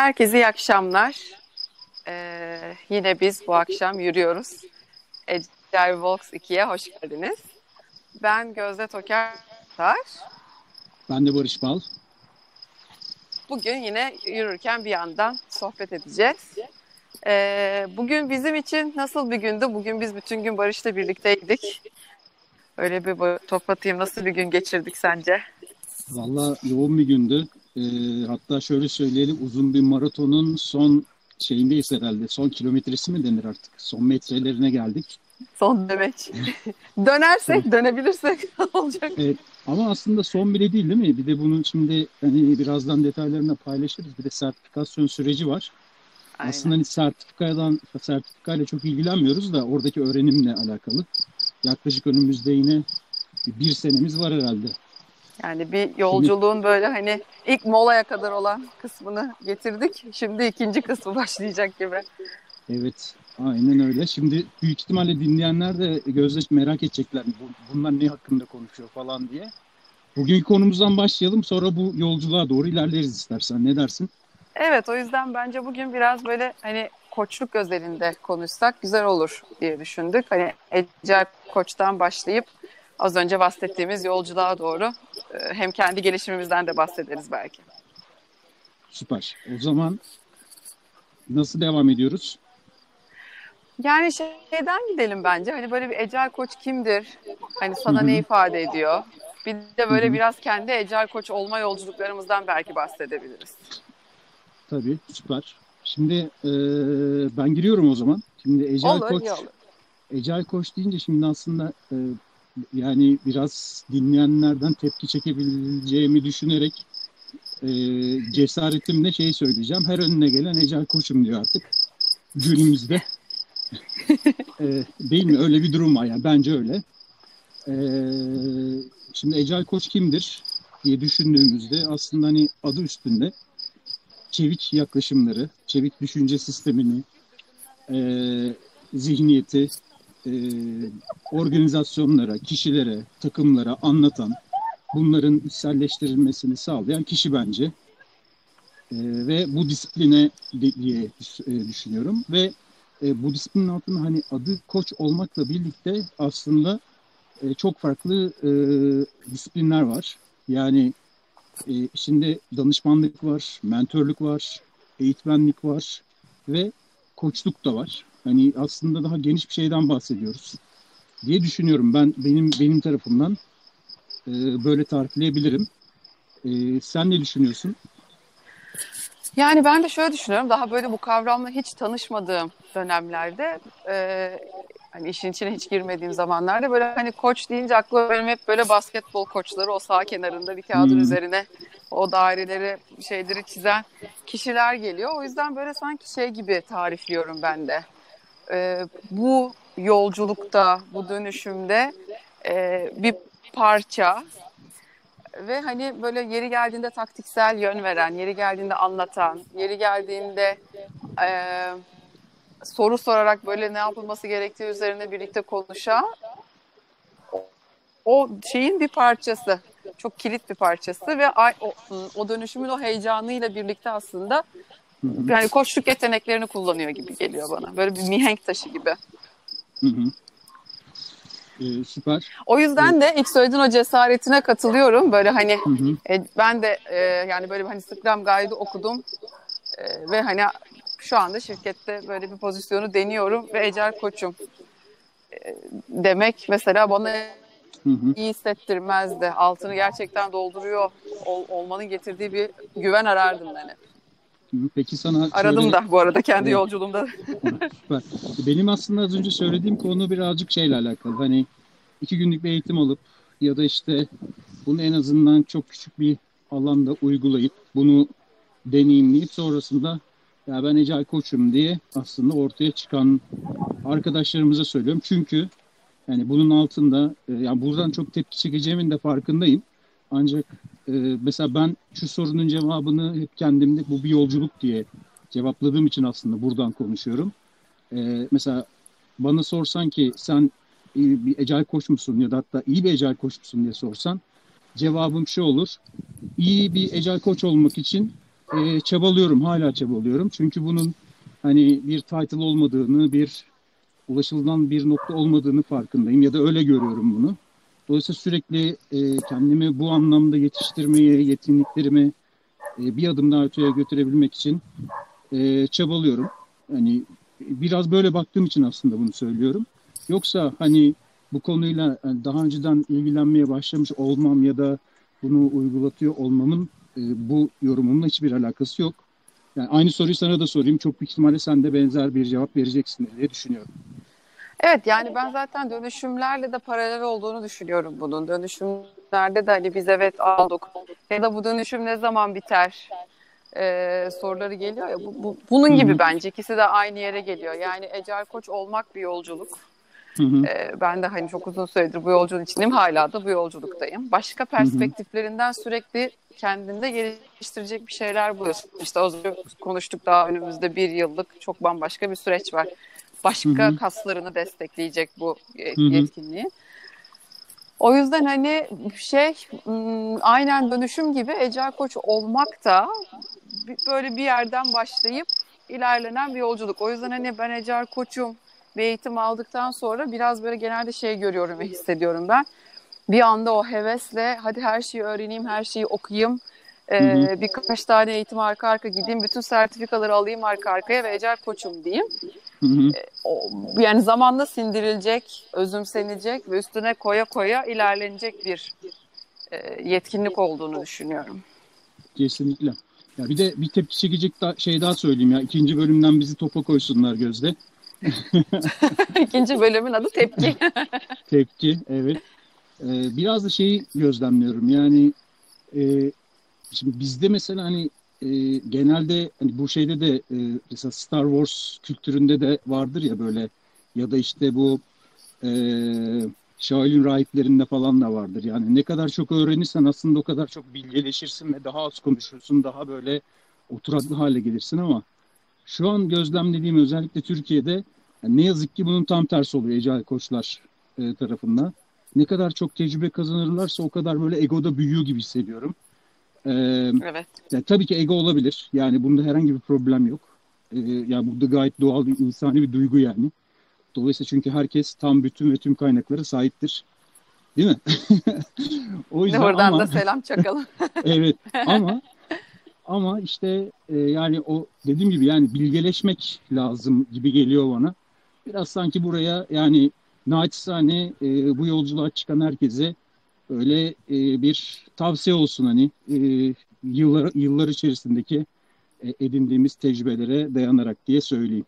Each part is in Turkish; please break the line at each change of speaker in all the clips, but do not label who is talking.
Herkese iyi akşamlar. Ee, yine biz bu akşam yürüyoruz. Ecel Volks 2'ye hoş geldiniz. Ben Gözde Toker.
Ben de Barış Bal.
Bugün yine yürürken bir yandan sohbet edeceğiz. Ee, bugün bizim için nasıl bir gündü? Bugün biz bütün gün Barış'la birlikteydik. Öyle bir top atayım. Nasıl bir gün geçirdik sence?
Valla yoğun bir gündü. E, hatta şöyle söyleyelim uzun bir maratonun son şeyindeyiz herhalde. Son kilometresi mi denir artık? Son metrelerine geldik.
Son demek. Dönersek, dönebilirsek olacak.
Evet. Ama aslında son bile değil değil mi? Bir de bunun şimdi hani birazdan detaylarını paylaşırız. Bir de sertifikasyon süreci var. Aynen. Aslında hani sertifikadan sertifikayla çok ilgilenmiyoruz da oradaki öğrenimle alakalı. Yaklaşık önümüzde yine bir senemiz var herhalde.
Yani bir yolculuğun böyle hani ilk molaya kadar olan kısmını getirdik. Şimdi ikinci kısmı başlayacak gibi.
Evet, aynen öyle. Şimdi büyük ihtimalle dinleyenler de gözle merak edecekler. Bunlar ne hakkında konuşuyor falan diye. Bugünkü konumuzdan başlayalım. Sonra bu yolculuğa doğru ilerleriz istersen. Ne dersin?
Evet, o yüzden bence bugün biraz böyle hani koçluk özelinde konuşsak güzel olur diye düşündük. Hani Ecel Koç'tan başlayıp az önce bahsettiğimiz yolculuğa doğru hem kendi gelişimimizden de bahsederiz belki.
Süper. O zaman nasıl devam ediyoruz?
Yani şeyden gidelim bence. Hani böyle bir ecel koç kimdir? Hani sana Hı-hı. ne ifade ediyor? Bir de böyle Hı-hı. biraz kendi ecel koç olma yolculuklarımızdan belki bahsedebiliriz.
Tabii süper. Şimdi e, ben giriyorum o zaman. Şimdi ecel
olur,
koç. Olur. Ecel koç deyince şimdi aslında e, yani biraz dinleyenlerden tepki çekebileceğimi düşünerek e, cesaretimle şey söyleyeceğim. Her önüne gelen Ecel Koç'um diyor artık günümüzde. e, değil mi? Öyle bir durum var yani. Bence öyle. E, şimdi Ecel Koç kimdir diye düşündüğümüzde aslında hani adı üstünde çevik yaklaşımları, çevik düşünce sistemini, e, zihniyeti, e, organizasyonlara, kişilere, takımlara anlatan, bunların içselleştirilmesini sağlayan kişi bence. E, ve bu disipline diye e, düşünüyorum. Ve e, bu disiplinin altında hani adı koç olmakla birlikte aslında e, çok farklı e, disiplinler var. Yani e, şimdi danışmanlık var, mentörlük var, eğitmenlik var ve koçluk da var. Hani aslında daha geniş bir şeyden bahsediyoruz diye düşünüyorum. Ben benim benim tarafımdan e, böyle tarifleyebilirim. E, sen ne düşünüyorsun?
Yani ben de şöyle düşünüyorum. Daha böyle bu kavramla hiç tanışmadığım dönemlerde e, hani işin içine hiç girmediğim zamanlarda böyle hani koç deyince aklıma benim hep böyle basketbol koçları o sağ kenarında bir kağıdın hmm. üzerine o daireleri şeyleri çizen kişiler geliyor. O yüzden böyle sanki şey gibi tarifliyorum ben de e, bu yolculukta, bu dönüşümde e, bir parça ve hani böyle yeri geldiğinde taktiksel yön veren, yeri geldiğinde anlatan, yeri geldiğinde e, soru sorarak böyle ne yapılması gerektiği üzerine birlikte konuşan o şeyin bir parçası. Çok kilit bir parçası ve o, o dönüşümün o heyecanıyla birlikte aslında yani koçluk yeteneklerini kullanıyor gibi geliyor bana. Böyle bir mihenk taşı gibi.
Hı hı. Ee, süper.
O yüzden de ilk söylediğin o cesaretine katılıyorum. Böyle hani hı hı. E, ben de e, yani böyle hani Scrum Guide'ı okudum e, ve hani şu anda şirkette böyle bir pozisyonu deniyorum ve ecel koçum e, demek mesela bana hı hı. iyi hissettirmezdi. Altını gerçekten dolduruyor ol, olmanın getirdiği bir güven arardım ben hep.
Peki sana
aradım şöyle... da bu arada kendi evet. yolculuğumda.
Süper. Benim aslında az önce söylediğim konu birazcık şeyle alakalı. Hani iki günlük bir eğitim alıp ya da işte bunu en azından çok küçük bir alanda uygulayıp bunu deneyimleyip sonrasında ya ben Ecel Koç'um diye aslında ortaya çıkan arkadaşlarımıza söylüyorum. Çünkü yani bunun altında e, yani buradan çok tepki çekeceğimin de farkındayım. Ancak e, mesela ben şu sorunun cevabını hep kendimde bu bir yolculuk diye cevapladığım için aslında buradan konuşuyorum. E, mesela bana sorsan ki sen bir ecel koç musun ya da hatta iyi bir ecel koç musun diye sorsan cevabım şu olur. İyi bir ecel koç olmak için e, çabalıyorum, hala çabalıyorum. Çünkü bunun hani bir title olmadığını, bir ulaşılan bir nokta olmadığını farkındayım ya da öyle görüyorum bunu. Dolayısıyla sürekli e, kendimi bu anlamda yetiştirmeye, yeteneklerimi e, bir adım daha öteye götürebilmek için e, çabalıyorum. Hani biraz böyle baktığım için aslında bunu söylüyorum. Yoksa hani bu konuyla daha önceden ilgilenmeye başlamış olmam ya da bunu uygulatıyor olmamın e, bu yorumumla hiçbir alakası yok. Yani aynı soruyu sana da sorayım. Çok büyük ihtimalle sen de benzer bir cevap vereceksin diye düşünüyorum.
Evet yani ben zaten dönüşümlerle de paralel olduğunu düşünüyorum bunun. Dönüşümlerde de hani biz evet aldık ya da bu dönüşüm ne zaman biter ee, soruları geliyor ya. Bu, bu, bunun gibi bence ikisi de aynı yere geliyor. Yani Ecel Koç olmak bir yolculuk. Ee, ben de hani çok uzun süredir bu yolculuğun içindeyim. Hala da bu yolculuktayım. Başka perspektiflerinden sürekli kendinde geliştirecek bir şeyler buluyorsun. İşte az önce konuştuk daha önümüzde bir yıllık çok bambaşka bir süreç var başka Hı-hı. kaslarını destekleyecek bu yetkinliği. Hı-hı. O yüzden hani şey aynen dönüşüm gibi Ecel Koç olmak da böyle bir yerden başlayıp ilerlenen bir yolculuk. O yüzden hani ben Ecel Koç'um bir eğitim aldıktan sonra biraz böyle genelde şey görüyorum ve hissediyorum ben. Bir anda o hevesle hadi her şeyi öğreneyim, her şeyi okuyayım. Ee, birkaç tane eğitim arka arka gideyim, bütün sertifikaları alayım arka arkaya ve Ecel Koç'um diyeyim. Hı hı. E, yani zamanla sindirilecek, özümsenecek ve üstüne koya koya ilerlenecek bir e, yetkinlik olduğunu düşünüyorum.
Kesinlikle. Ya bir de bir tepki çekecek da, şey daha söyleyeyim ya. ikinci bölümden bizi topa koysunlar Gözde.
İkinci bölümün adı tepki.
tepki, evet. Ee, biraz da şeyi gözlemliyorum. Yani e, şimdi bizde mesela hani e, genelde hani bu şeyde de e, mesela Star Wars kültüründe de vardır ya böyle ya da işte bu e, Shaolin rahiplerinde falan da vardır. Yani ne kadar çok öğrenirsen aslında o kadar çok bilgeleşirsin ve daha az konuşursun, daha böyle oturaklı hale gelirsin ama şu an gözlemlediğim özellikle Türkiye'de yani ne yazık ki bunun tam tersi oluyor ecel koçlar e, tarafından. Ne kadar çok tecrübe kazanırlarsa o kadar böyle egoda büyüyor gibi hissediyorum.
Ee, evet.
Yani tabii ki ego olabilir. Yani bunda herhangi bir problem yok. Ee, yani burada gayet doğal bir insani bir duygu yani. Dolayısıyla çünkü herkes tam bütün ve tüm kaynaklara sahiptir. Değil mi?
o yüzden Oradan ama, da selam çakalım.
evet ama ama işte e, yani o dediğim gibi yani bilgeleşmek lazım gibi geliyor bana. Biraz sanki buraya yani naçizane e, bu yolculuğa çıkan herkese öyle e, bir tavsiye olsun hani e, yıllar yıllar içerisindeki e, edindiğimiz tecrübelere dayanarak diye söyleyeyim.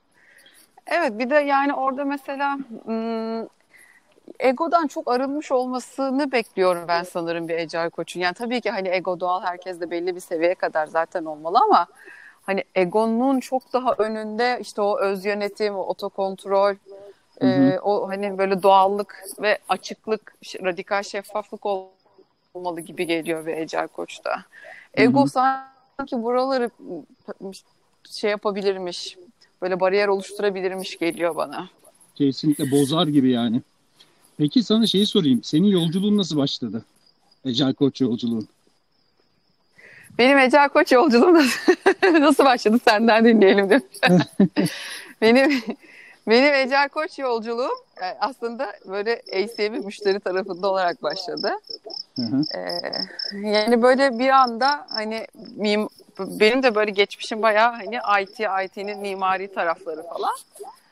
Evet bir de yani orada mesela ım, egodan çok arınmış olmasını bekliyorum ben sanırım bir ecel koçun. Yani tabii ki hani ego doğal herkes de belli bir seviyeye kadar zaten olmalı ama hani egonun çok daha önünde işte o öz yönetim, o otokontrol, Hı hı. o hani böyle doğallık ve açıklık, radikal şeffaflık olmalı gibi geliyor bir Ecel Koç'ta. Ego hı hı. sanki buraları şey yapabilirmiş, böyle bariyer oluşturabilirmiş geliyor bana.
Kesinlikle bozar gibi yani. Peki sana şeyi sorayım. Senin yolculuğun nasıl başladı? Ecel Koç yolculuğun.
Benim Ecel Koç yolculuğum nasıl, başladı senden dinleyelim değil Benim benim Ecel Koç yolculuğum e, aslında böyle ACM müşteri tarafında olarak başladı. Hı hı. Ee, yani böyle bir anda hani mim, benim de böyle geçmişim bayağı hani IT, IT'nin mimari tarafları falan.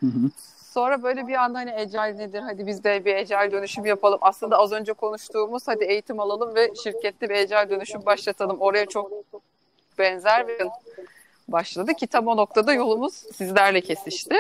Hı hı. Sonra böyle bir anda hani Ecel nedir? Hadi biz de bir Ecel dönüşüm yapalım. Aslında az önce konuştuğumuz hadi eğitim alalım ve şirkette bir Ecel dönüşüm başlatalım. Oraya çok benzer bir başladı ki tam o noktada yolumuz sizlerle kesişti.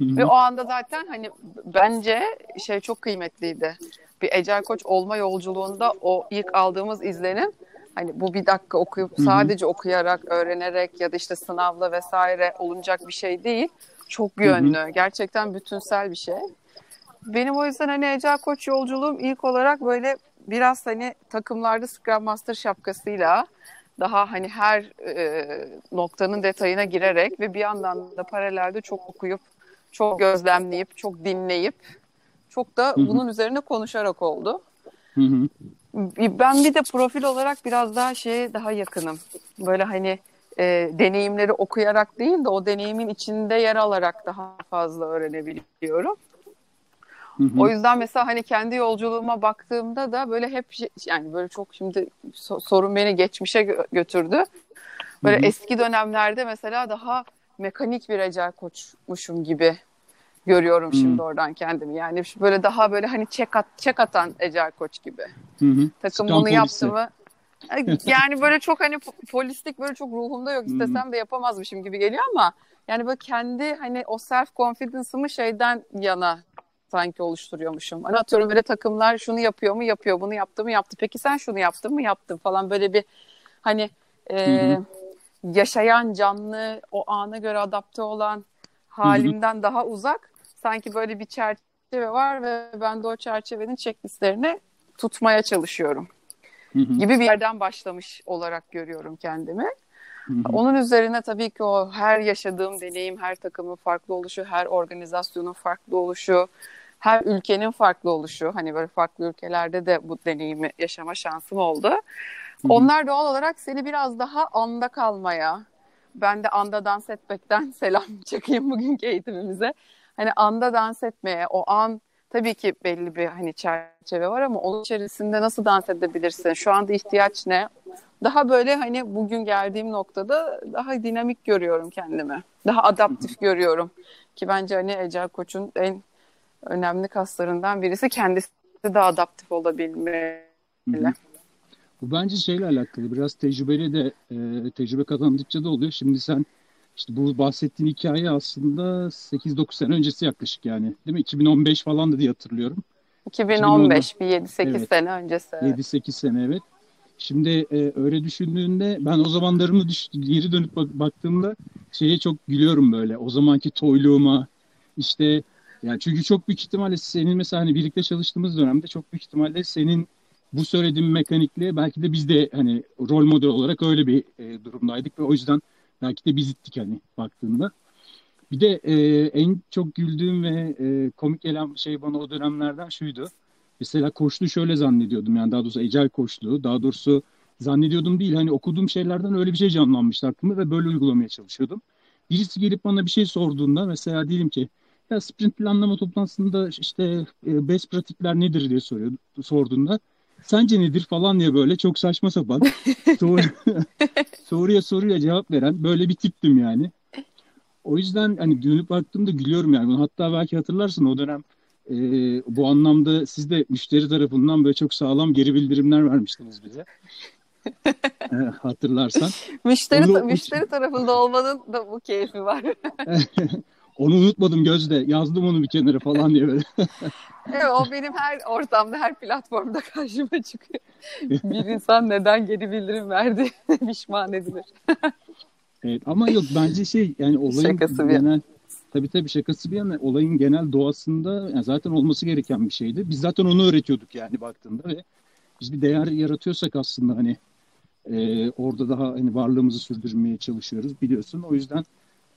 Hı-hı. Ve o anda zaten hani bence şey çok kıymetliydi. Bir Ecel Koç olma yolculuğunda o ilk aldığımız izlenim hani bu bir dakika okuyup Hı-hı. sadece okuyarak, öğrenerek ya da işte sınavla vesaire olunacak bir şey değil. Çok yönlü. Hı-hı. Gerçekten bütünsel bir şey. Benim o yüzden hani Ecel Koç yolculuğum ilk olarak böyle biraz hani takımlarda Scrum Master şapkasıyla daha hani her e, noktanın detayına girerek ve bir yandan da paralelde çok okuyup çok gözlemleyip, çok dinleyip, çok da Hı-hı. bunun üzerine konuşarak oldu. Hı-hı. Ben bir de profil olarak biraz daha şeye daha yakınım. Böyle hani e, deneyimleri okuyarak değil de o deneyimin içinde yer alarak daha fazla öğrenebiliyorum. Hı hı. O yüzden mesela hani kendi yolculuğuma baktığımda da böyle hep yani böyle çok şimdi sorun beni geçmişe götürdü. Böyle hı hı. eski dönemlerde mesela daha mekanik bir ecel koçmuşum gibi görüyorum şimdi hı. oradan kendimi. Yani böyle daha böyle hani çek, at, çek atan ecel koç gibi. Hı hı. Takım Stan bunu polisi. yaptı mı yani böyle çok hani polislik böyle çok ruhumda yok. İstesem de yapamazmışım gibi geliyor ama yani böyle kendi hani o self confidence'ımı şeyden yana sanki oluşturuyormuşum. Hani atıyorum böyle takımlar şunu yapıyor mu yapıyor, bunu yaptı mı yaptı. Peki sen şunu yaptın mı yaptın falan böyle bir hani e, yaşayan canlı o ana göre adapte olan halimden daha uzak sanki böyle bir çerçeve var ve ben de o çerçevenin checklistlerini tutmaya çalışıyorum gibi bir yerden başlamış olarak görüyorum kendimi. Onun üzerine tabii ki o her yaşadığım deneyim, her takımın farklı oluşu, her organizasyonun farklı oluşu, her ülkenin farklı oluşu. Hani böyle farklı ülkelerde de bu deneyimi yaşama şansım oldu. Onlar doğal olarak seni biraz daha anda kalmaya, ben de anda dans etmekten selam çakayım bugünkü eğitimimize. Hani anda dans etmeye, o an tabii ki belli bir hani çerçeve var ama onun içerisinde nasıl dans edebilirsin? Şu anda ihtiyaç ne? Daha böyle hani bugün geldiğim noktada daha dinamik görüyorum kendimi. Daha adaptif görüyorum. Ki bence hani Ecel Koç'un en önemli kaslarından birisi kendisi de adaptif olabilmeli.
Bu bence şeyle alakalı. Biraz tecrübeli de e, tecrübe kazandıkça da oluyor. Şimdi sen işte bu bahsettiğin hikaye aslında 8-9 sene öncesi yaklaşık yani. Değil mi? 2015 falan da diye hatırlıyorum.
2015 bir 7-8 evet. sene öncesi.
7-8 sene evet. Şimdi e, öyle düşündüğünde ben o zamanlarımı düş, geri dönüp bak, baktığımda şeye çok gülüyorum böyle. O zamanki toyluğuma işte yani çünkü çok büyük ihtimalle senin mesela hani birlikte çalıştığımız dönemde çok büyük ihtimalle senin bu söylediğin mekanikle belki de biz de hani rol model olarak öyle bir e, durumdaydık ve o yüzden Belki de biz ittik hani baktığında. Bir de e, en çok güldüğüm ve e, komik gelen şey bana o dönemlerden şuydu. Mesela koçluğu şöyle zannediyordum yani daha doğrusu ecel koçluğu. Daha doğrusu zannediyordum değil hani okuduğum şeylerden öyle bir şey canlanmıştı aklımda ve böyle uygulamaya çalışıyordum. Birisi gelip bana bir şey sorduğunda mesela diyelim ki ya sprint planlama toplantısında işte e, best pratikler nedir diye soruyor, sorduğunda sence nedir falan diye böyle çok saçma sapan soru, soruya soruya cevap veren böyle bir tiptim yani. O yüzden hani dönüp baktığımda gülüyorum yani. Hatta belki hatırlarsın o dönem e, bu anlamda siz de müşteri tarafından böyle çok sağlam geri bildirimler vermiştiniz bize. e, hatırlarsan.
Müşteri, Onu, müşteri tarafında olmanın da bu keyfi var.
Onu unutmadım Gözde. Yazdım onu bir kenara falan diye böyle.
evet o benim her ortamda, her platformda karşıma çıkıyor. Bir insan neden geri bildirim verdi pişman edilir.
evet ama yok bence şey yani olayın şakası genel yana. tabii tabii şakası bir yana olayın genel doğasında yani zaten olması gereken bir şeydi. Biz zaten onu öğretiyorduk yani baktığında ve biz bir değer yaratıyorsak aslında hani e, orada daha hani varlığımızı sürdürmeye çalışıyoruz biliyorsun. O yüzden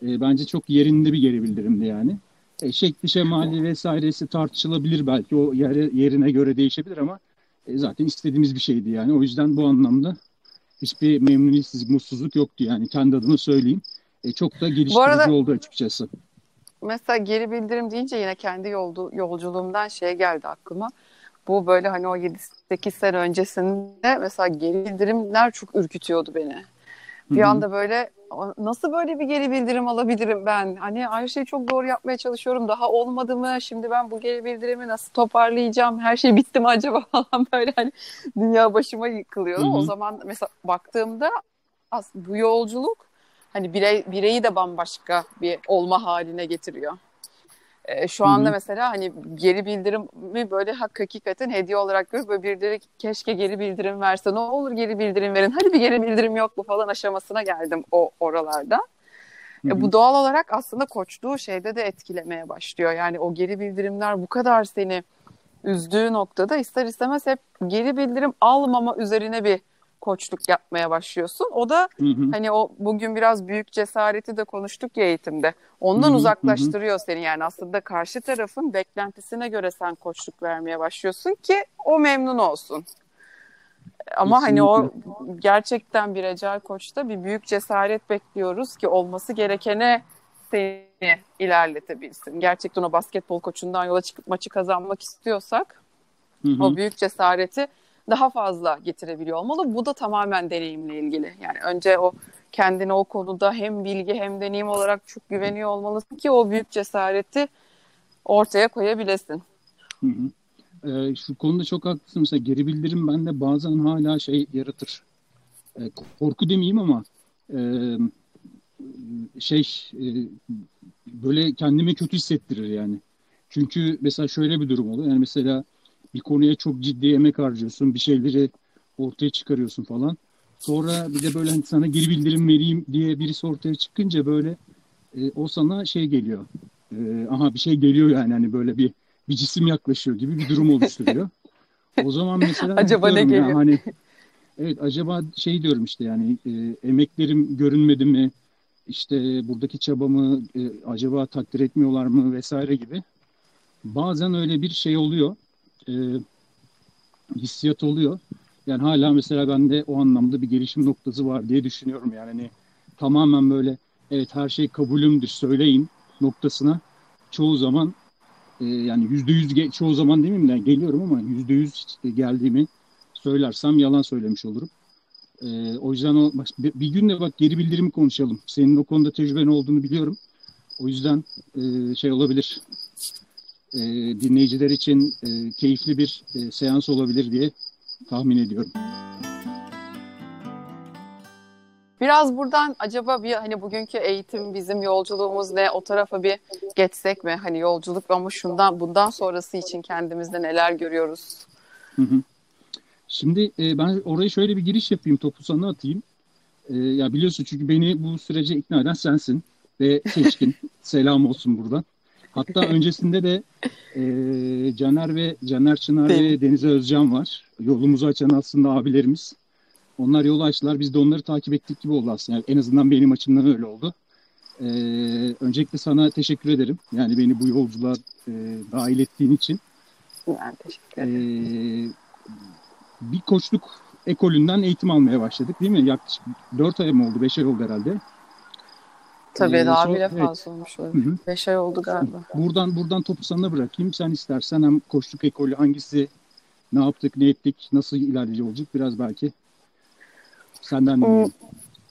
e, bence çok yerinde bir geri bildirimdi yani. E, şekli şemali vesairesi tartışılabilir belki o yer, yerine göre değişebilir ama e, zaten istediğimiz bir şeydi yani. O yüzden bu anlamda hiçbir memnuniyetsizlik, mutsuzluk yoktu yani kendi adıma söyleyeyim. E, çok da geliştirici arada, oldu açıkçası.
Mesela geri bildirim deyince yine kendi yoldu, yolculuğumdan şey geldi aklıma. Bu böyle hani o 7-8 sene öncesinde mesela geri bildirimler çok ürkütüyordu beni. Bir Hı-hı. anda böyle nasıl böyle bir geri bildirim alabilirim ben? Hani her şeyi çok doğru yapmaya çalışıyorum. Daha olmadı mı? Şimdi ben bu geri bildirimi nasıl toparlayacağım? Her şey bitti mi acaba falan böyle hani dünya başıma yıkılıyordu. Hı hı. O zaman mesela baktığımda bu yolculuk hani birey, bireyi de bambaşka bir olma haline getiriyor. E, şu anda Hı-hı. mesela hani geri bildirimi böyle hak hakikaten hediye olarak görüp böyle birileri keşke geri bildirim verse ne olur geri bildirim verin hadi bir geri bildirim yok mu falan aşamasına geldim o oralarda. E, bu doğal olarak aslında koçluğu şeyde de etkilemeye başlıyor. Yani o geri bildirimler bu kadar seni üzdüğü noktada ister istemez hep geri bildirim almama üzerine bir koçluk yapmaya başlıyorsun. O da hı hı. hani o bugün biraz büyük cesareti de konuştuk ya eğitimde. Ondan hı hı, uzaklaştırıyor hı. seni yani aslında karşı tarafın beklentisine göre sen koçluk vermeye başlıyorsun ki o memnun olsun. Ama Kesinlikle. hani o gerçekten bir ecel koçta bir büyük cesaret bekliyoruz ki olması gerekene seni ilerletebilsin. Gerçekten o basketbol koçundan yola çıkıp maçı kazanmak istiyorsak hı hı. o büyük cesareti daha fazla getirebiliyor olmalı. Bu da tamamen deneyimle ilgili. Yani önce o kendine o konuda hem bilgi hem deneyim olarak çok güveniyor olmalısın ki o büyük cesareti ortaya koyabilesin.
Hı hı. Ee, şu konuda çok haklısın. Mesela geri bildirim bende bazen hala şey yaratır. Ee, korku demeyeyim ama e, şey e, böyle kendimi kötü hissettirir yani. Çünkü mesela şöyle bir durum oluyor. Yani mesela bir konuya çok ciddi emek harcıyorsun. Bir şeyleri ortaya çıkarıyorsun falan. Sonra bir de böyle hani sana geri bildirim vereyim diye birisi ortaya çıkınca böyle e, o sana şey geliyor. E, aha bir şey geliyor yani hani böyle bir bir cisim yaklaşıyor gibi bir durum oluşturuyor. o zaman mesela
acaba ne geliyor? Ya, hani
evet acaba şey diyorum işte yani e, emeklerim görünmedi mi? İşte buradaki çabamı e, acaba takdir etmiyorlar mı vesaire gibi. Bazen öyle bir şey oluyor. E, hissiyat oluyor. Yani hala mesela bende o anlamda bir gelişim noktası var diye düşünüyorum. Yani hani tamamen böyle evet her şey kabulümdür söyleyin noktasına çoğu zaman e, yani yüzde yüz çoğu zaman demeyeyim de geliyorum ama yüzde yüz geldiğimi söylersem yalan söylemiş olurum. E, o yüzden o, bak, bir gün de bak geri bildirimi konuşalım. Senin o konuda tecrüben olduğunu biliyorum. O yüzden e, şey olabilir. E, dinleyiciler için e, keyifli bir e, seans olabilir diye tahmin ediyorum.
Biraz buradan acaba bir hani bugünkü eğitim bizim yolculuğumuz ne o tarafa bir geçsek mi? Hani yolculuk ama şundan bundan sonrası için kendimizde neler görüyoruz?
Hı hı. Şimdi e, ben oraya şöyle bir giriş yapayım, topu sana atayım. E, ya biliyorsun çünkü beni bu sürece ikna eden sensin ve seçkin. Selam olsun buradan. Hatta öncesinde de e, Caner ve Caner Çınar Değil. ve Deniz Özcan var. Yolumuzu açan aslında abilerimiz. Onlar yolu açtılar. Biz de onları takip ettik gibi oldu aslında. Yani en azından benim açımdan öyle oldu. Ee, öncelikle sana teşekkür ederim. Yani beni bu yolculuğa e, dahil ettiğin için.
Ben teşekkür ederim. Ee,
bir koçluk ekolünden eğitim almaya başladık değil mi? Yaklaşık 4 ay mı oldu? 5 ay oldu herhalde.
Tabii ee, daha so, bile fazla evet. olmuş olabilir. 5 ay oldu galiba.
Buradan buradan topu sana bırakayım. Sen istersen hem koçluk ekolü hangisi ne yaptık, ne ettik, nasıl ilerleyici olacak biraz belki Senden dinleyelim.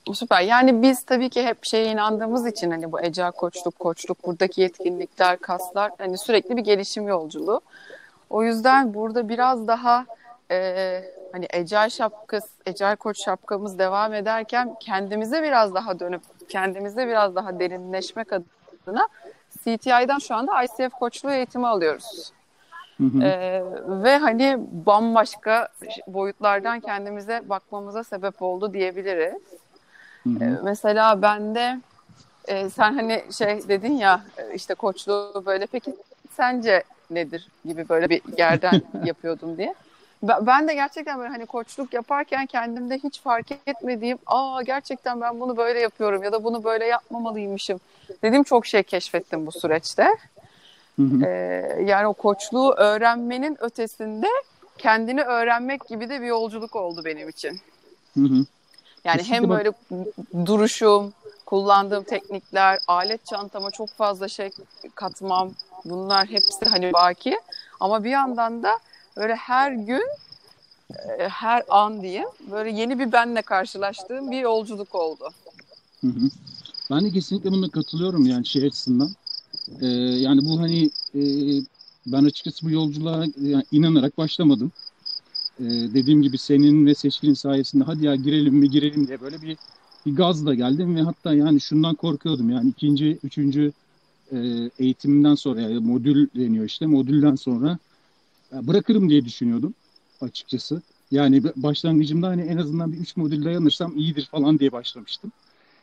Hmm, süper. Yani biz tabii ki hep şeye inandığımız için hani bu ecel koçluk, koçluk, buradaki yetkinlikler, kaslar hani sürekli bir gelişim yolculuğu. O yüzden burada biraz daha e, hani ecel şapkası, ecel koç şapkamız devam ederken kendimize biraz daha dönüp kendimize biraz daha derinleşmek adına CTI'den şu anda ICF koçluğu eğitimi alıyoruz. Ee, ve hani bambaşka boyutlardan kendimize bakmamıza sebep oldu diyebiliriz. Ee, mesela bende e, sen hani şey dedin ya e, işte koçluğu böyle peki sence nedir gibi böyle bir yerden yapıyordum diye. Ben de gerçekten böyle hani koçluk yaparken kendimde hiç fark etmediğim aa gerçekten ben bunu böyle yapıyorum ya da bunu böyle yapmamalıymışım dediğim çok şey keşfettim bu süreçte. Ee, yani o koçluğu öğrenmenin ötesinde kendini öğrenmek gibi de bir yolculuk oldu benim için. Hı hı. Yani Kesinlikle hem böyle duruşum, kullandığım teknikler, alet çantama çok fazla şey katmam bunlar hepsi hani baki. Ama bir yandan da böyle her gün e, her an diyeyim böyle yeni bir benle karşılaştığım bir yolculuk oldu.
Hı hı. Ben de kesinlikle buna katılıyorum yani şey açısından. E, yani bu hani e, ben açıkçası bu yolculuğa yani inanarak başlamadım. E, dediğim gibi senin ve seçkinin sayesinde hadi ya girelim mi girelim diye böyle bir, bir gazla geldim ve hatta yani şundan korkuyordum yani ikinci, üçüncü e, eğitimden sonra yani modül deniyor işte modülden sonra bırakırım diye düşünüyordum açıkçası. Yani başlangıcımda hani en azından bir üç modül dayanırsam iyidir falan diye başlamıştım.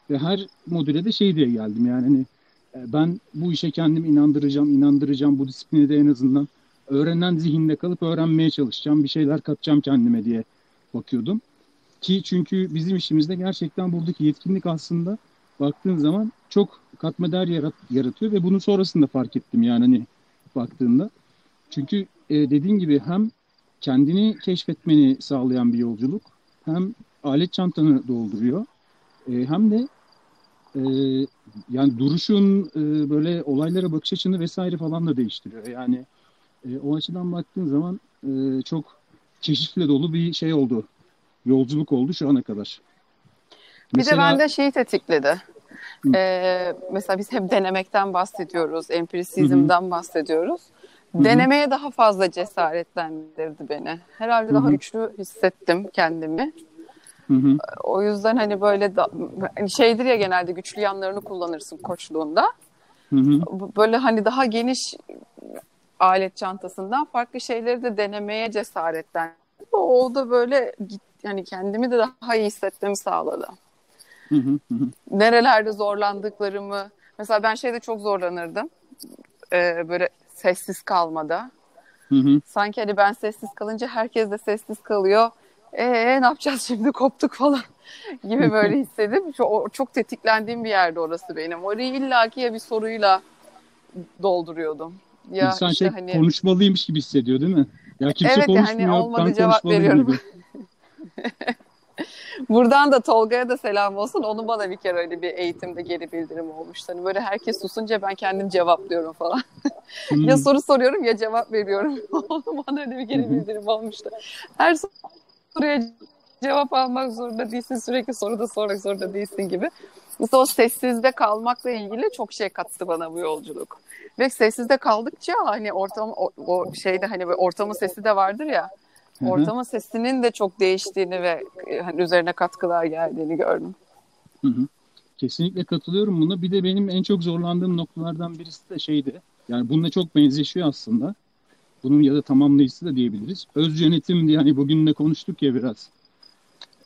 Ve her modüle de şey diye geldim yani hani e, ben bu işe kendimi inandıracağım, inandıracağım bu disipline de en azından öğrenen zihinde kalıp öğrenmeye çalışacağım, bir şeyler katacağım kendime diye bakıyordum. Ki çünkü bizim işimizde gerçekten buradaki yetkinlik aslında baktığın zaman çok katma değer yarat, yaratıyor ve bunu sonrasında fark ettim yani hani baktığımda. Çünkü e, dediğin gibi hem kendini keşfetmeni sağlayan bir yolculuk. Hem alet çantanı dolduruyor e, hem de e, yani duruşun e, böyle olaylara bakış açını vesaire falan da değiştiriyor. Yani e, o açıdan baktığın zaman e, çok çeşitle dolu bir şey oldu. Yolculuk oldu şu ana kadar.
Bir mesela, de bende şeyi tetikledi. Ee, mesela biz hep denemekten bahsediyoruz, empirisizmden bahsediyoruz. Hı-hı. Denemeye daha fazla cesaretlendirdi beni. Herhalde Hı-hı. daha güçlü hissettim kendimi. Hı-hı. O yüzden hani böyle da, hani şeydir ya genelde güçlü yanlarını kullanırsın koçluğunda. Hı-hı. Böyle hani daha geniş alet çantasından farklı şeyleri de denemeye cesaretlendirdi. O da böyle yani kendimi de daha iyi hissetmemi sağladı. Hı hı Nerelerde zorlandıklarımı mesela ben şeyde çok zorlanırdım. Ee, böyle sessiz kalmada. Hı hı. Sanki hani ben sessiz kalınca herkes de sessiz kalıyor. Ee ne yapacağız şimdi koptuk falan gibi böyle hissedip çok, çok tetiklendiğim bir yerde orası benim. Orayı illaki ya bir soruyla dolduruyordum.
Ya İnsan işte şey hani... konuşmalıymış gibi hissediyor değil mi? Ya kimse evet, konuşmuyor.
Hani olmadı cevap veriyorum. Buradan da Tolga'ya da selam olsun. Onun bana bir kere öyle bir eğitimde geri bildirim olmuştu. Hani böyle herkes susunca ben kendim cevaplıyorum falan. Hmm. ya soru soruyorum ya cevap veriyorum. Bana öyle bir geri bildirim olmuştu. Her soruya cevap almak zorunda değilsin. Sürekli soru da sormak zorunda değilsin gibi. Mesela o sessizde kalmakla ilgili çok şey kattı bana bu yolculuk. Ve sessizde kaldıkça hani ortam o, o şeyde hani ortamın sesi de vardır ya. Ortamın sesinin de çok değiştiğini ve e, hani üzerine katkılar geldiğini gördüm.
Hı hı. Kesinlikle katılıyorum buna. Bir de benim en çok zorlandığım noktalardan birisi de şeydi. Yani bununla çok benzeşiyor aslında. Bunun ya da tamamlayıcısı da diyebiliriz. Öz yönetim diye hani bugün de konuştuk ya biraz.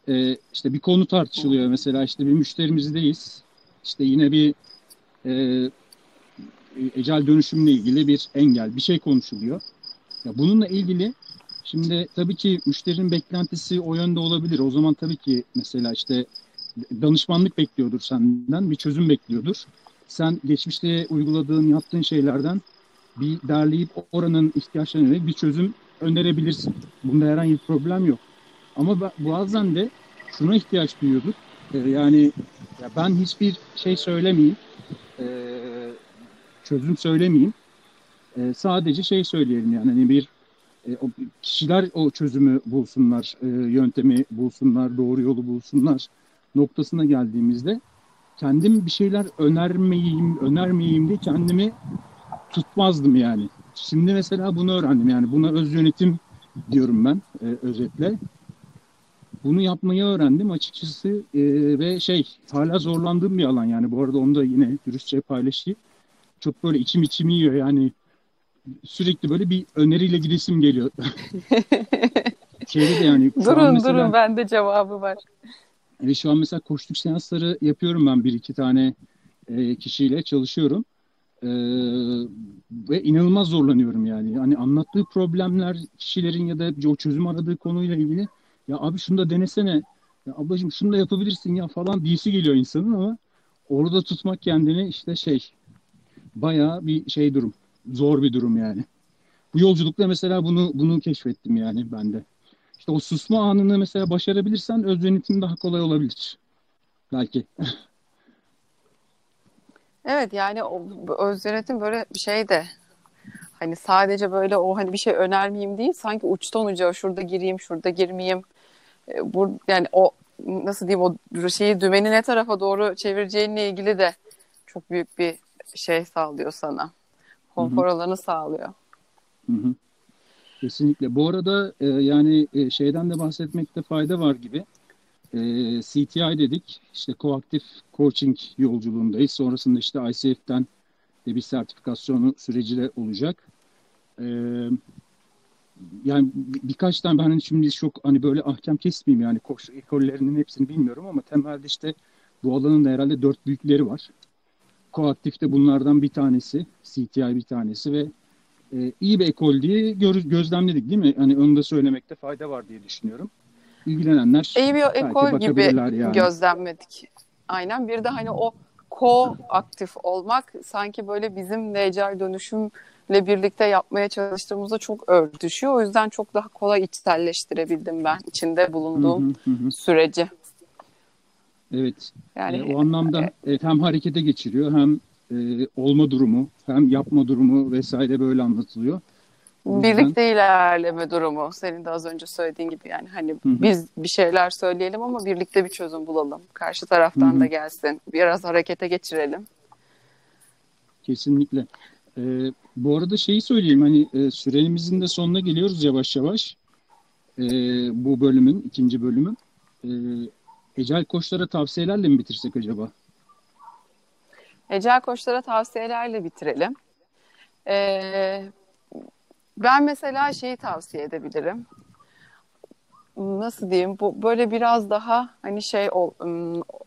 Ee, işte bir konu tartışılıyor. Mesela işte bir müşterimizdeyiz. İşte yine bir e, ecel dönüşümle ilgili bir engel, bir şey konuşuluyor. Ya bununla ilgili Şimdi tabii ki müşterinin beklentisi o yönde olabilir. O zaman tabii ki mesela işte danışmanlık bekliyordur senden, bir çözüm bekliyordur. Sen geçmişte uyguladığın, yaptığın şeylerden bir derleyip oranın ihtiyaçlarına bir çözüm önerebilirsin. Bunda herhangi bir problem yok. Ama bazen de şuna ihtiyaç duyuyorduk. Ee, yani ya ben hiçbir şey söylemeyeyim, ee, çözüm söylemeyeyim. Ee, sadece şey söyleyelim yani hani bir e, kişiler o çözümü bulsunlar, e, yöntemi bulsunlar, doğru yolu bulsunlar noktasına geldiğimizde kendim bir şeyler önermeyeyim, önermeyeyim diye kendimi tutmazdım yani. Şimdi mesela bunu öğrendim yani buna öz yönetim diyorum ben e, özetle. Bunu yapmayı öğrendim açıkçası e, ve şey hala zorlandığım bir alan yani bu arada onu da yine dürüstçe paylaşayım. Çok böyle içim içim yiyor yani sürekli böyle bir öneriyle gidesim geliyor.
Şeyde de yani. Durun mesela, durun bende cevabı var.
Evet şu an mesela koştuk seansları yapıyorum ben bir iki tane e, kişiyle çalışıyorum. E, ve inanılmaz zorlanıyorum yani. Hani anlattığı problemler kişilerin ya da o çözüm aradığı konuyla ilgili ya abi şunu da denesene ya ablacığım şunu da yapabilirsin ya falan diyesi geliyor insanın ama orada tutmak kendini işte şey bayağı bir şey durum zor bir durum yani. Bu yolculukta mesela bunu bunu keşfettim yani ben de. İşte o susma anını mesela başarabilirsen öz yönetim daha kolay olabilir. Belki.
evet yani o öz yönetim böyle bir şey de hani sadece böyle o hani bir şey önermeyeyim değil sanki uçtan uca şurada gireyim şurada girmeyeyim e, bu yani o nasıl diyeyim o şeyi dümeni ne tarafa doğru çevireceğinle ilgili de çok büyük bir şey sağlıyor sana konfor alanı sağlıyor.
Hı hı. Kesinlikle. Bu arada e, yani e, şeyden de bahsetmekte fayda var gibi. E, CTI dedik. İşte koaktif coaching yolculuğundayız. Sonrasında işte ICF'den de bir sertifikasyonu süreci de olacak. E, yani birkaç tane ben hani şimdi çok hani böyle ahkam kesmeyeyim yani koç ekollerinin hepsini bilmiyorum ama temelde işte bu alanın da herhalde dört büyükleri var. Koaktif de bunlardan bir tanesi. CTI bir tanesi ve e, iyi bir ekol diye gör, gözlemledik değil mi? Hani onu da söylemekte fayda var diye düşünüyorum. İlgilenenler
iyi bir ekol gibi yani. gözlemledik. Aynen bir de hani o ko-aktif olmak sanki böyle bizim necai dönüşüm ile birlikte yapmaya çalıştığımızda çok örtüşüyor. O yüzden çok daha kolay içselleştirebildim ben içinde bulunduğum hı hı hı. süreci.
Evet. Yani e, o anlamda e, evet, hem harekete geçiriyor hem e, olma durumu hem yapma durumu vesaire böyle anlatılıyor.
Birlikte ilerleme durumu senin de az önce söylediğin gibi yani hani hı hı. biz bir şeyler söyleyelim ama birlikte bir çözüm bulalım. Karşı taraftan hı hı. da gelsin. Biraz harekete geçirelim.
Kesinlikle. Ee, bu arada şeyi söyleyeyim hani e, süremizin de sonuna geliyoruz yavaş yavaş. E, bu bölümün ikinci bölümün. E, Ecel koçlara tavsiyelerle mi bitirsek acaba?
Ecel koçlara tavsiyelerle bitirelim. Ee, ben mesela şeyi tavsiye edebilirim. Nasıl diyeyim? Bu böyle biraz daha hani şey ol,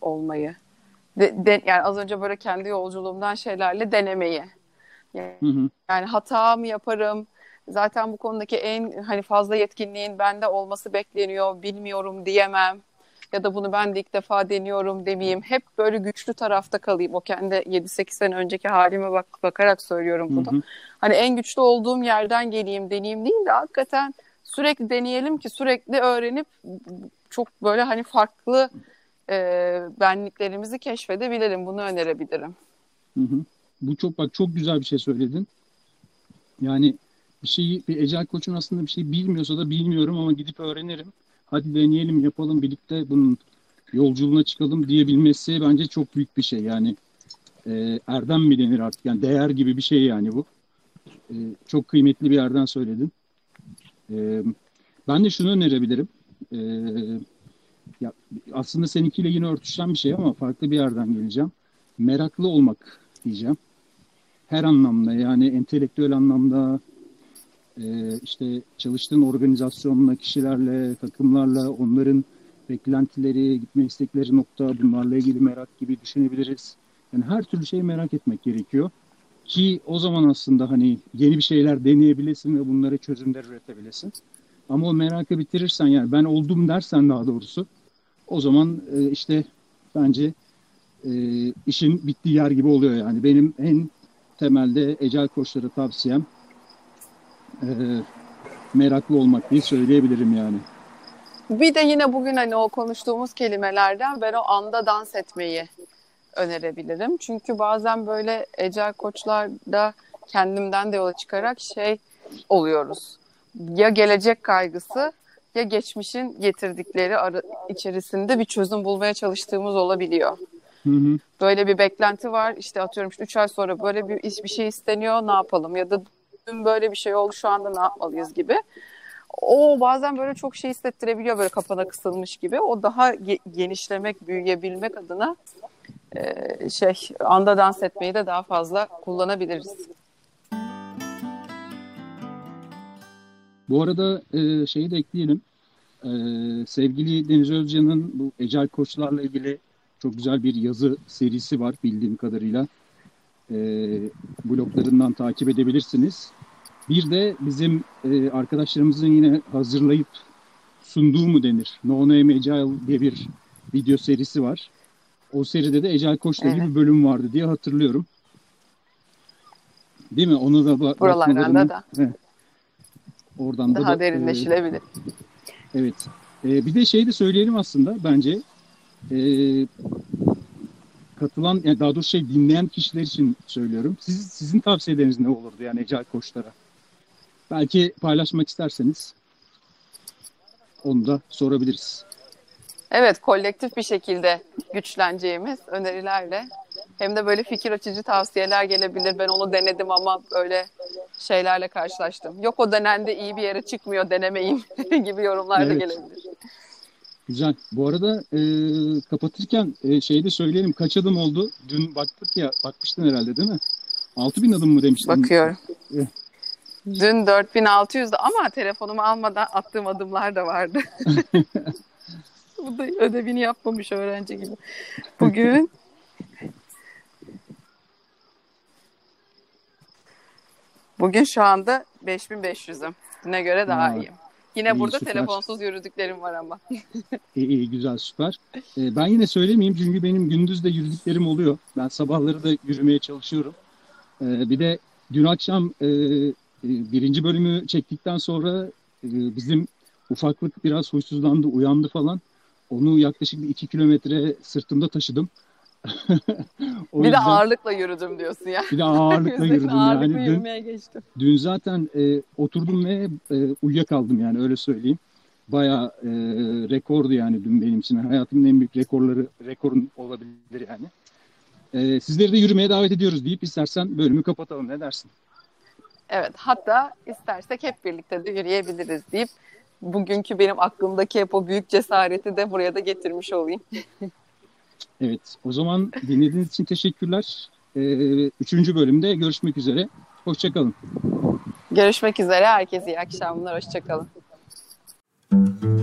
olmayı. De, de, yani az önce böyle kendi yolculuğumdan şeylerle denemeyi. Yani, hı hı. yani hata mı yaparım? Zaten bu konudaki en hani fazla yetkinliğin bende olması bekleniyor. Bilmiyorum diyemem ya da bunu ben de ilk defa deniyorum demeyeyim. Hep böyle güçlü tarafta kalayım. O kendi 7-8 sene önceki halime bak bakarak söylüyorum bunu. Hı hı. Hani en güçlü olduğum yerden geleyim, deneyeyim değil de hakikaten sürekli deneyelim ki sürekli öğrenip çok böyle hani farklı e, benliklerimizi keşfedebilelim. Bunu önerebilirim.
Hı hı. Bu çok bak çok güzel bir şey söyledin. Yani bir şeyi bir ecel koçun aslında bir şey bilmiyorsa da bilmiyorum ama gidip öğrenirim hadi deneyelim yapalım birlikte bunun yolculuğuna çıkalım diyebilmesi bence çok büyük bir şey. Yani e, erdem mi denir artık yani değer gibi bir şey yani bu. E, çok kıymetli bir yerden söyledin. E, ben de şunu önerebilirim. E, ya, aslında seninkiyle yine örtüşen bir şey ama farklı bir yerden geleceğim. Meraklı olmak diyeceğim. Her anlamda yani entelektüel anlamda, e, işte çalıştığın organizasyonla, kişilerle, takımlarla, onların beklentileri, gitme istekleri nokta, bunlarla ilgili merak gibi düşünebiliriz. Yani her türlü şeyi merak etmek gerekiyor. Ki o zaman aslında hani yeni bir şeyler deneyebilesin ve bunlara çözümler üretebilesin. Ama o merakı bitirirsen yani ben oldum dersen daha doğrusu o zaman e, işte bence e, işin bittiği yer gibi oluyor yani. Benim en temelde ecel koçlara tavsiyem e, meraklı olmak diye söyleyebilirim yani.
Bir de yine bugün hani o konuştuğumuz kelimelerden ben o anda dans etmeyi önerebilirim. Çünkü bazen böyle ecel koçlarda kendimden de yola çıkarak şey oluyoruz. Ya gelecek kaygısı ya geçmişin getirdikleri ara, içerisinde bir çözüm bulmaya çalıştığımız olabiliyor. Hı hı. Böyle bir beklenti var. İşte atıyorum 3 ay sonra böyle bir iş bir şey isteniyor. Ne yapalım? Ya da dün böyle bir şey oldu şu anda ne yapmalıyız gibi. O bazen böyle çok şey hissettirebiliyor böyle kafana kısılmış gibi. O daha ge- genişlemek, büyüyebilmek adına e, şey anda dans etmeyi de daha fazla kullanabiliriz.
Bu arada e, şeyi de ekleyelim. E, sevgili Deniz Özcan'ın bu Ecel Koçlarla ilgili çok güzel bir yazı serisi var bildiğim kadarıyla. E, bloglarından takip edebilirsiniz. Bir de bizim e, arkadaşlarımızın yine hazırlayıp sunduğu mu denir? No Name Agile diye bir video serisi var. O seride de Agile Koç'la evet. bir bölüm vardı diye hatırlıyorum. Değil mi? Onu da ba-
Buralardan da.
He. Oradan
Daha da, derinleşilebilir. E,
evet. E, bir de şey de söyleyelim aslında bence. E, katılan, yani daha doğrusu şey dinleyen kişiler için söylüyorum. Siz, sizin tavsiyeleriniz ne olurdu yani Agile Koçlara? Belki paylaşmak isterseniz onu da sorabiliriz.
Evet, kolektif bir şekilde güçleneceğimiz önerilerle hem de böyle fikir açıcı tavsiyeler gelebilir. Ben onu denedim ama böyle şeylerle karşılaştım. Yok o denendi iyi bir yere çıkmıyor denemeyin gibi yorumlar evet. da gelebilir.
Güzel. Bu arada e, kapatırken e, şeyi de söyleyelim. Kaç adım oldu? Dün baktık ya, bakmıştın herhalde değil mi? 6000 adım mı demiştin?
Bakıyorum. E, Dün 4600'dü ama telefonumu almadan attığım adımlar da vardı. Bu da ödevini yapmamış öğrenci gibi. Bugün Bugün şu anda 5500'üm. Düne göre daha ha. iyiyim. Yine iyi, burada süper. telefonsuz yürüdüklerim var ama.
İyi iyi, güzel, süper. Ee, ben yine söylemeyeyim çünkü benim gündüz de yürüdüklerim oluyor. Ben sabahları da yürümeye çalışıyorum. Ee, bir de dün akşam e, e, birinci bölümü çektikten sonra e, bizim ufaklık biraz huysuzlandı, uyandı falan. Onu yaklaşık bir iki kilometre sırtımda taşıdım.
bir yüzden, de ağırlıkla yürüdüm diyorsun ya.
Bir de ağırlıkla yürüdüm.
Ağırlıkla yani. yürümeye dün, geçtim.
Dün zaten e, oturdum ve e, uyuyakaldım yani öyle söyleyeyim. Bayağı e, rekordu yani dün benim için. Hayatımın en büyük rekorları rekorun olabilir yani. E, sizleri de yürümeye davet ediyoruz deyip istersen bölümü kapatalım. Ne dersin?
Evet hatta istersek hep birlikte de yürüyebiliriz deyip bugünkü benim aklımdaki hep o büyük cesareti de buraya da getirmiş olayım.
Evet o zaman dinlediğiniz için teşekkürler. Ee, üçüncü bölümde görüşmek üzere. Hoşçakalın.
Görüşmek üzere. Herkese iyi akşamlar. Hoşçakalın. Thank.